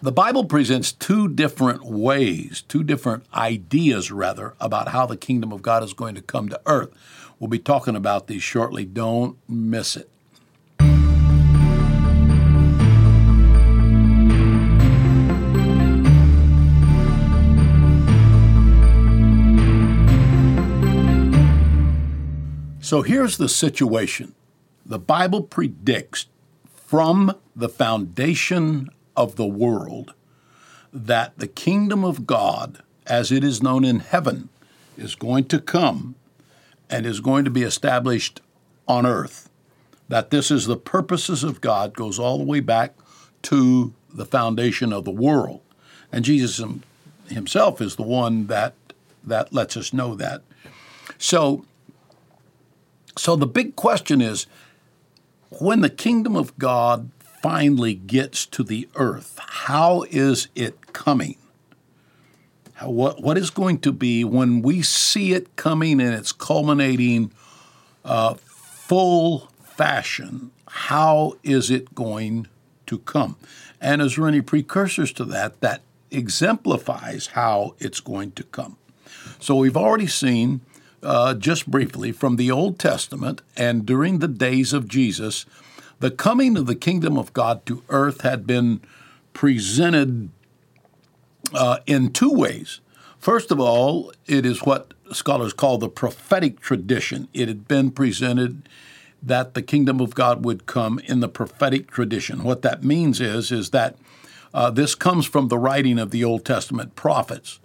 the Bible presents two different ways, two different ideas, rather, about how the kingdom of God is going to come to earth. We'll be talking about these shortly. Don't miss it. So here's the situation the Bible predicts from the foundation of the world that the kingdom of God, as it is known in heaven, is going to come and is going to be established on earth. That this is the purposes of God goes all the way back to the foundation of the world. And Jesus himself is the one that that lets us know that. So so the big question is when the kingdom of God finally gets to the earth, how is it coming? How, what, what is going to be when we see it coming and it's culminating uh, full fashion? How is it going to come? And is there any precursors to that that exemplifies how it's going to come? So we've already seen, uh, just briefly, from the Old Testament and during the days of Jesus, the coming of the kingdom of God to earth had been presented uh, in two ways. First of all, it is what scholars call the prophetic tradition. It had been presented that the kingdom of God would come in the prophetic tradition. What that means is is that uh, this comes from the writing of the Old Testament prophets,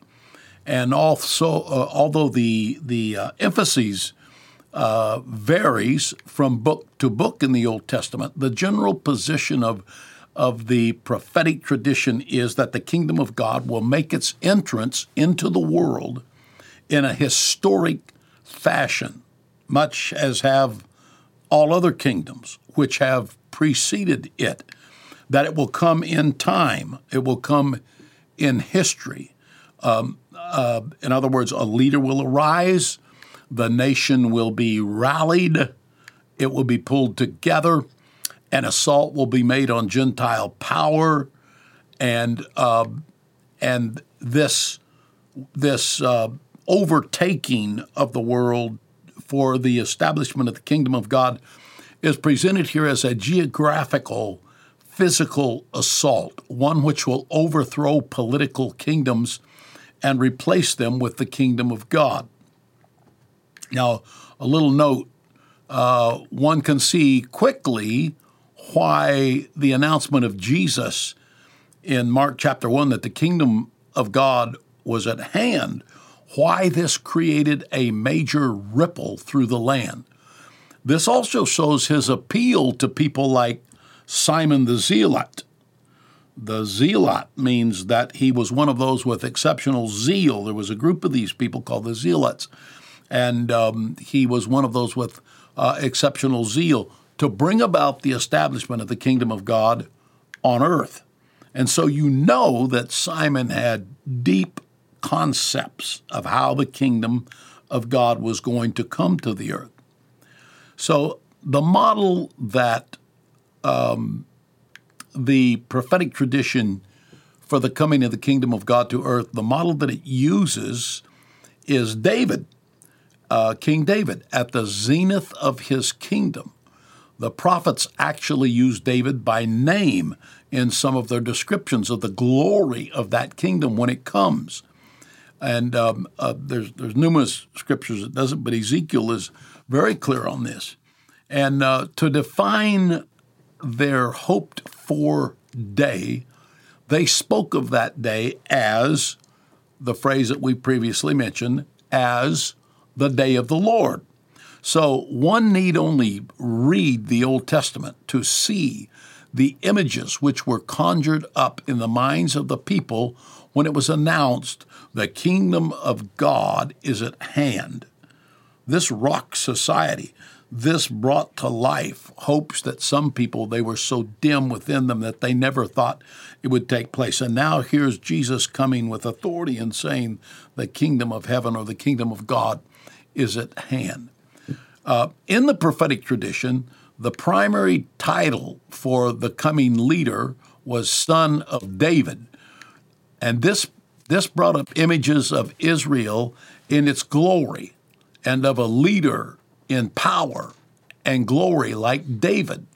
and also uh, although the the uh, emphases uh, varies from book to book in the Old Testament. The general position of of the prophetic tradition is that the kingdom of God will make its entrance into the world in a historic fashion, much as have all other kingdoms which have preceded it. That it will come in time, it will come in history. Um, uh, in other words, a leader will arise the nation will be rallied, it will be pulled together, an assault will be made on Gentile power, and uh, and this this uh, overtaking of the world for the establishment of the kingdom of God is presented here as a geographical, physical assault, one which will overthrow political kingdoms and replace them with the kingdom of God. Now, a little note uh, one can see quickly why the announcement of Jesus in Mark chapter 1 that the kingdom of God was at hand, why this created a major ripple through the land. This also shows his appeal to people like Simon the Zealot. The Zealot means that he was one of those with exceptional zeal. There was a group of these people called the Zealots and um, he was one of those with uh, exceptional zeal to bring about the establishment of the kingdom of God on earth. And so you know that Simon had deep concepts of how the kingdom of God was going to come to the earth. So the model that um, the prophetic tradition for the coming of the kingdom of God to earth, the model that it uses is David uh, King David at the zenith of his kingdom. The prophets actually use David by name in some of their descriptions of the glory of that kingdom when it comes. And um, uh, there's there's numerous scriptures that doesn't, but Ezekiel is very clear on this. And uh, to define their hoped for day, they spoke of that day as the phrase that we previously mentioned as the day of the Lord. So one need only read the Old Testament to see the images which were conjured up in the minds of the people when it was announced the kingdom of God is at hand. This rocked society. This brought to life hopes that some people they were so dim within them that they never thought it would take place. And now here's Jesus coming with authority and saying the kingdom of heaven or the kingdom of God is at hand. Uh, in the prophetic tradition, the primary title for the coming leader was son of David. And this, this brought up images of Israel in its glory and of a leader in power and glory like David.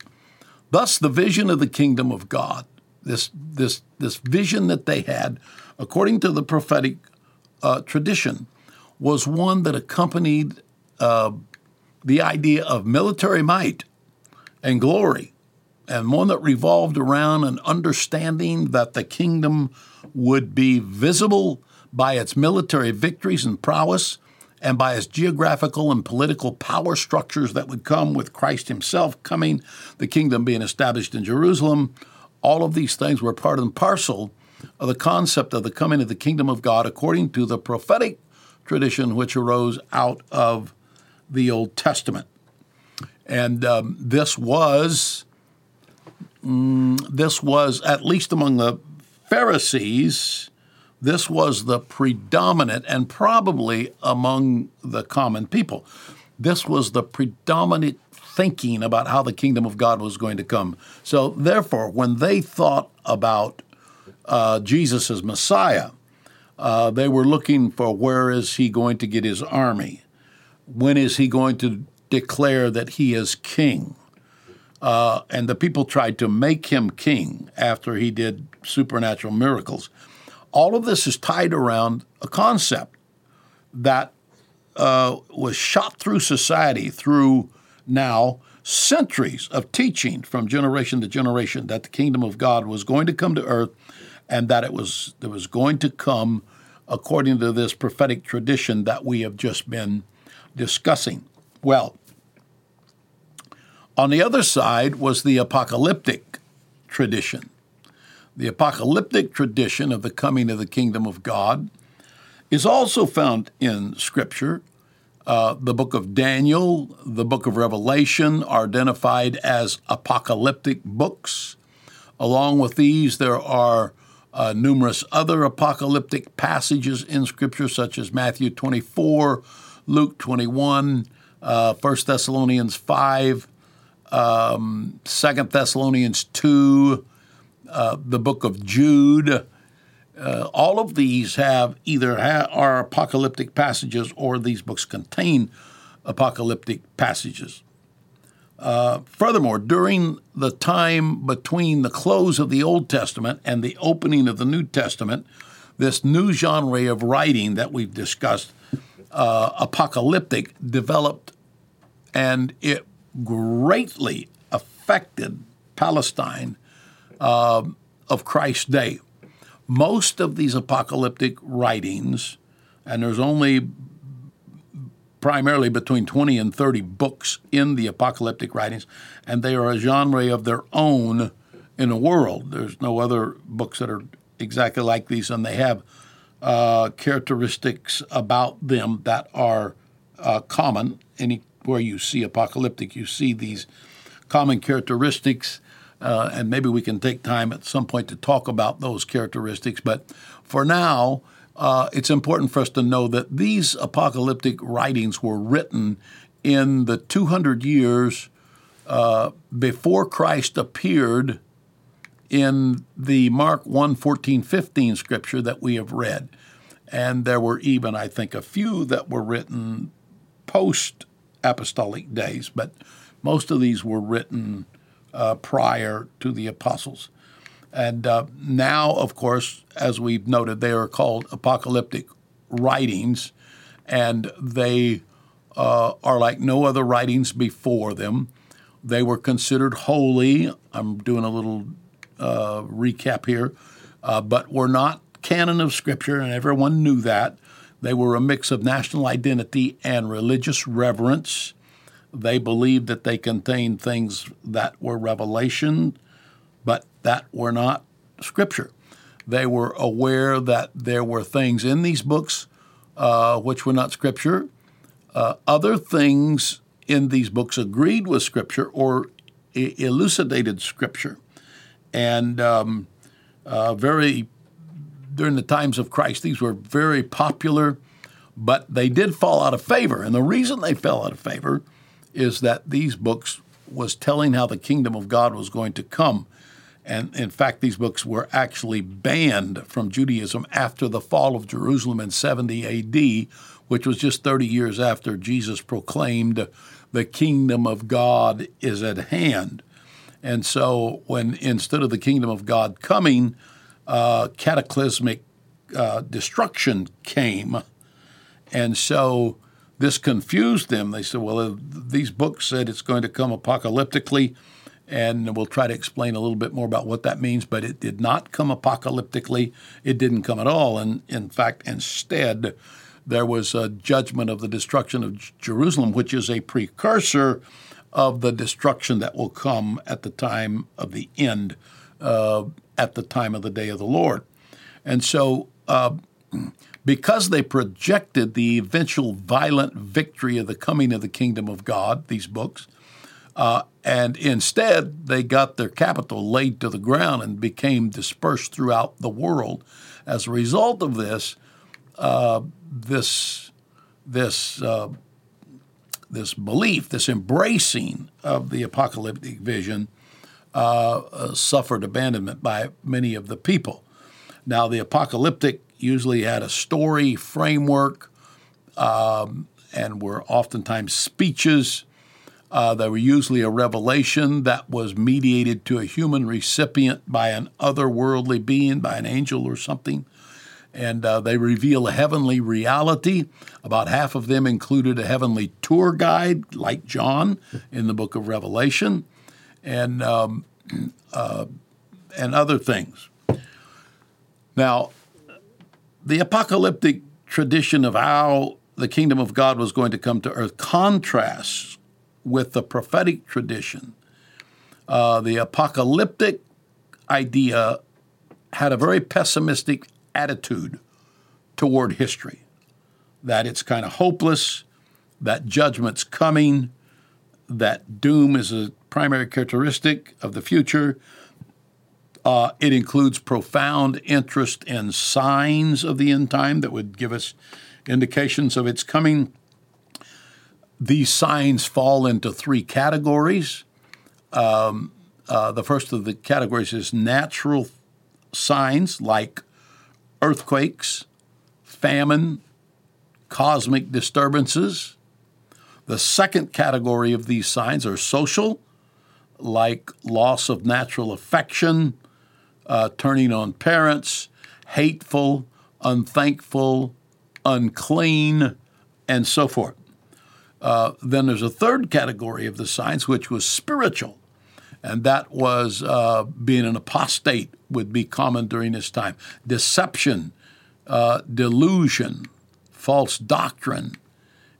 Thus, the vision of the kingdom of God, this, this, this vision that they had, according to the prophetic uh, tradition, was one that accompanied uh, the idea of military might and glory, and one that revolved around an understanding that the kingdom would be visible by its military victories and prowess and by its geographical and political power structures that would come with Christ himself coming, the kingdom being established in Jerusalem. All of these things were part and parcel of the concept of the coming of the kingdom of God according to the prophetic tradition which arose out of the Old Testament. And um, this was mm, this was at least among the Pharisees, this was the predominant, and probably among the common people, this was the predominant thinking about how the kingdom of God was going to come. So, therefore, when they thought about uh, Jesus as Messiah, uh, they were looking for where is he going to get his army? When is he going to declare that he is king? Uh, and the people tried to make him king after he did supernatural miracles. All of this is tied around a concept that uh, was shot through society through now centuries of teaching from generation to generation that the kingdom of God was going to come to earth and that it was it was going to come according to this prophetic tradition that we have just been discussing. Well, on the other side was the apocalyptic tradition. The apocalyptic tradition of the coming of the kingdom of God is also found in Scripture. Uh, the book of Daniel, the book of Revelation are identified as apocalyptic books. Along with these, there are uh, numerous other apocalyptic passages in Scripture, such as Matthew 24, Luke 21, uh, 1 Thessalonians 5, um, 2 Thessalonians 2, uh, the book of Jude. Uh, all of these have either ha- are apocalyptic passages or these books contain apocalyptic passages. Uh, furthermore, during the time between the close of the Old Testament and the opening of the New Testament, this new genre of writing that we've discussed, uh, apocalyptic, developed, and it greatly affected Palestine uh, of Christ's day. Most of these apocalyptic writings, and there's only primarily between 20 and 30 books in the apocalyptic writings, and they are a genre of their own in the world. There's no other books that are exactly like these, and they have uh, characteristics about them that are uh, common. Anywhere you see apocalyptic, you see these common characteristics, uh, and maybe we can take time at some point to talk about those characteristics. But for now, uh, it's important for us to know that these apocalyptic writings were written in the 200 years uh, before Christ appeared in the Mark 1 14, 15 scripture that we have read. And there were even, I think, a few that were written post apostolic days, but most of these were written uh, prior to the apostles. And uh, now, of course, as we've noted, they are called apocalyptic writings, and they uh, are like no other writings before them. They were considered holy. I'm doing a little uh, recap here, uh, but were not canon of Scripture, and everyone knew that. They were a mix of national identity and religious reverence. They believed that they contained things that were revelation, that were not Scripture. They were aware that there were things in these books uh, which were not Scripture. Uh, other things in these books agreed with Scripture or elucidated Scripture. And um, uh, very, during the times of Christ, these were very popular, but they did fall out of favor. And the reason they fell out of favor is that these books was telling how the kingdom of God was going to come And in fact, these books were actually banned from Judaism after the fall of Jerusalem in 70 AD, which was just 30 years after Jesus proclaimed, The kingdom of God is at hand. And so, when instead of the kingdom of God coming, uh, cataclysmic uh, destruction came. And so this confused them. They said, well, these books said it's going to come apocalyptically, and we'll try to explain a little bit more about what that means, but it did not come apocalyptically. It didn't come at all. And in fact, instead, there was a judgment of the destruction of Jerusalem, which is a precursor of the destruction that will come at the time of the end, uh, at the time of the day of the Lord. And so, uh, because they projected the eventual violent victory of the coming of the kingdom of God, these books, uh, and instead they got their capital laid to the ground and became dispersed throughout the world. As a result of this, uh, this this uh, this belief, this embracing of the apocalyptic vision, uh, uh, suffered abandonment by many of the people. Now, the apocalyptic usually had a story framework um, and were oftentimes speeches. Uh, they were usually a revelation that was mediated to a human recipient by an otherworldly being, by an angel or something. And uh, they reveal a heavenly reality. About half of them included a heavenly tour guide, like John in the book of Revelation, and, um, uh, and other things. Now, the apocalyptic tradition of how the kingdom of God was going to come to earth contrasts with the prophetic tradition. Uh, the apocalyptic idea had a very pessimistic attitude toward history that it's kind of hopeless, that judgment's coming, that doom is a primary characteristic of the future, uh, it includes profound interest in signs of the end time that would give us indications of its coming. These signs fall into three categories. Um, uh, the first of the categories is natural signs like earthquakes, famine, cosmic disturbances. The second category of these signs are social, like loss of natural affection, uh, turning on parents, hateful, unthankful, unclean, and so forth. Uh, then there's a third category of the signs, which was spiritual, and that was uh, being an apostate would be common during this time. Deception, uh, delusion, false doctrine,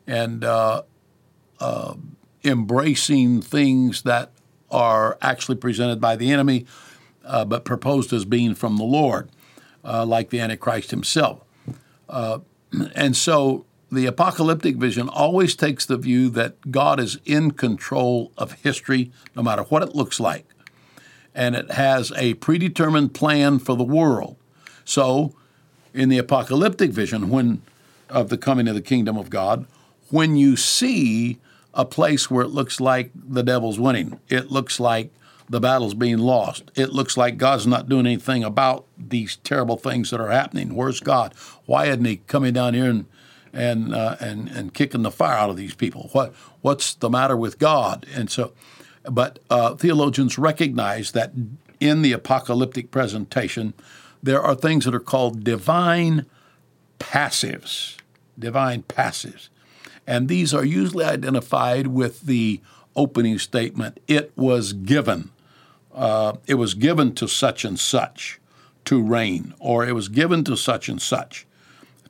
and uh, uh, embracing things that are actually presented by the enemy but proposed as being from the Lord, like the Antichrist himself. And so the apocalyptic vision always takes the view that God is in control of history, no matter what it looks like. And it has a predetermined plan for the world. So, in the apocalyptic vision, when of the coming of the kingdom of God, when you see a place where it looks like the devil's winning, it looks like the battle's being lost. It looks like God's not doing anything about these terrible things that are happening. Where's God? Why isn't He coming down here and and uh, and and kicking the fire out of these people? What what's the matter with God? And so, but uh, theologians recognize that in the apocalyptic presentation, there are things that are called divine passives. Divine passives. And these are usually identified with the opening statement, it was given uh, it was given to such and such to reign, or it was given to such and such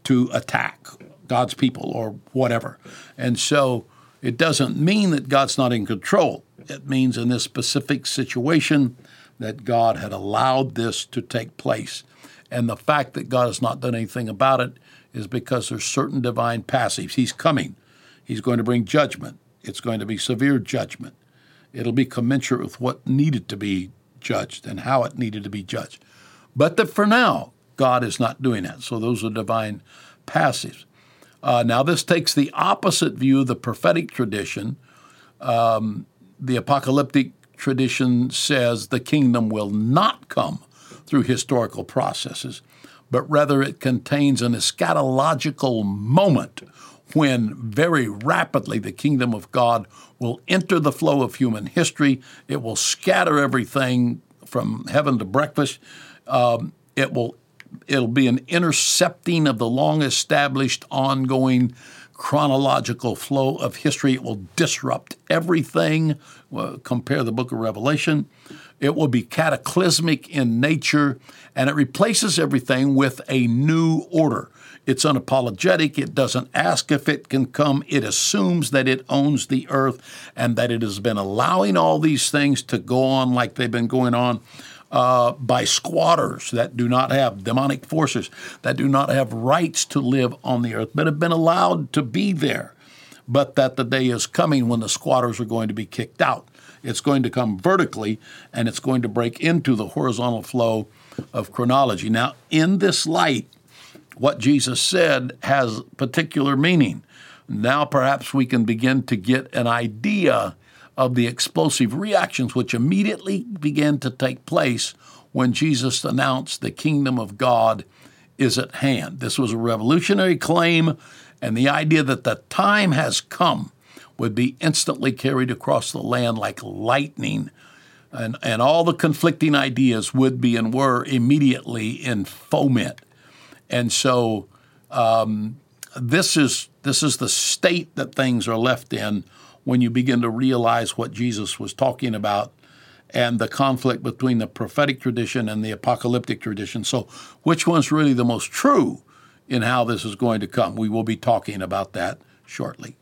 to attack God's people, or whatever. And so it doesn't mean that God's not in control. It means in this specific situation that God had allowed this to take place. And the fact that God has not done anything about it is because there's certain divine passives. He's coming. He's going to bring judgment. It's going to be severe judgment it'll be commensurate with what needed to be judged and how it needed to be judged. But that for now, God is not doing that. So those are divine passives. Uh, now, this takes the opposite view of the prophetic tradition. Um, the apocalyptic tradition says the kingdom will not come through historical processes, but rather it contains an eschatological moment when very rapidly the kingdom of God will enter the flow of human history. It will scatter everything from heaven to breakfast. Um, it will it'll be an intercepting of the long established ongoing chronological flow of history. It will disrupt everything. Well, compare the book of Revelation. It will be cataclysmic in nature, and it replaces everything with a new order. It's unapologetic. It doesn't ask if it can come. It assumes that it owns the earth and that it has been allowing all these things to go on like they've been going on uh, by squatters that do not have demonic forces, that do not have rights to live on the earth, but have been allowed to be there. But that the day is coming when the squatters are going to be kicked out. It's going to come vertically and it's going to break into the horizontal flow of chronology. Now, in this light, what Jesus said has particular meaning. Now, perhaps we can begin to get an idea of the explosive reactions which immediately began to take place when Jesus announced the kingdom of God is at hand. This was a revolutionary claim, and the idea that the time has come would be instantly carried across the land like lightning. And, and all the conflicting ideas would be and were immediately in foment. And so um, this is this is the state that things are left in when you begin to realize what Jesus was talking about and the conflict between the prophetic tradition and the apocalyptic tradition. So, which one's really the most true in how this is going to come? We will be talking about that shortly.